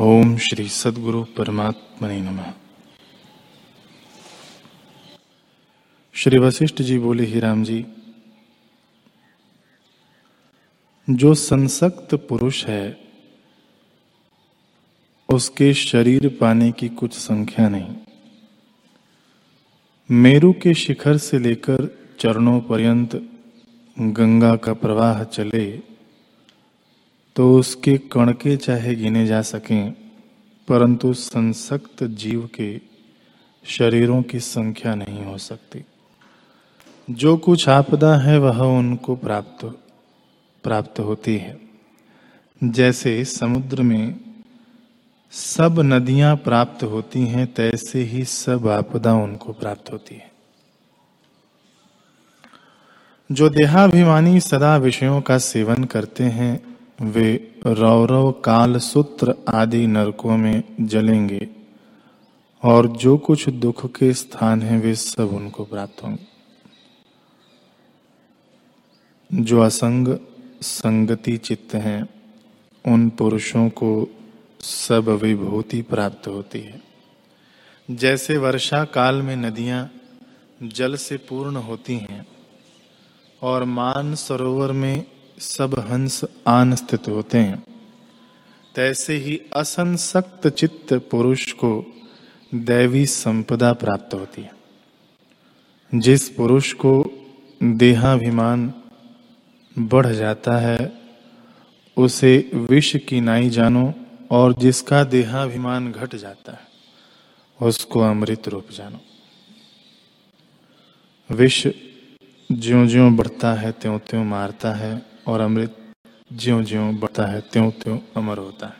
ओम श्री सदगुरु परमात्मा नमः। श्री वशिष्ठ जी बोले, ही राम जी, जो संसक्त पुरुष है, उसके शरीर पाने की कुछ संख्या नहीं। मेरु के शिखर से लेकर चरणों पर्यंत गंगा का प्रवाह चले तो उसके कणके चाहे गिने जा सकें, परंतु संसक्त जीव के शरीरों की संख्या नहीं हो सकती। जो कुछ आपदा है वह उनको प्राप्त प्राप्त होती है। जैसे समुद्र में सब नदियाँ प्राप्त होती हैं, तैसे ही सब आपदा उनको प्राप्त होती है। जो देहाभिमानी सदा विषयों का सेवन करते हैं वे रौरव काल सूत्र आदि नरकों में जलेंगे, और जो कुछ दुख के स्थान हैं वे सब उनको प्राप्त होंगे। जो असंग संगति चित्त हैं, उन पुरुषों को सब विभूति प्राप्त होती है। जैसे वर्षा काल में नदियाँ जल से पूर्ण होती हैं, और मान सरोवर में सब हंस आन स्थित होते हैं। तैसे ही असंसक्त चित्त पुरुष को दैवी संपदा प्राप्त होती है। जिस पुरुष को देहाभिमान बढ़ जाता है, उसे विष की नाई जानो और जिसका देहाभिमान घट जाता है, उसको अमृत रूप जानो। विष ज्यो ज्यो बढ़ता है त्यों त्यों मारता है और अमृत ज्यो ज्यो बढ़ता है त्यों त्यों अमर होता है।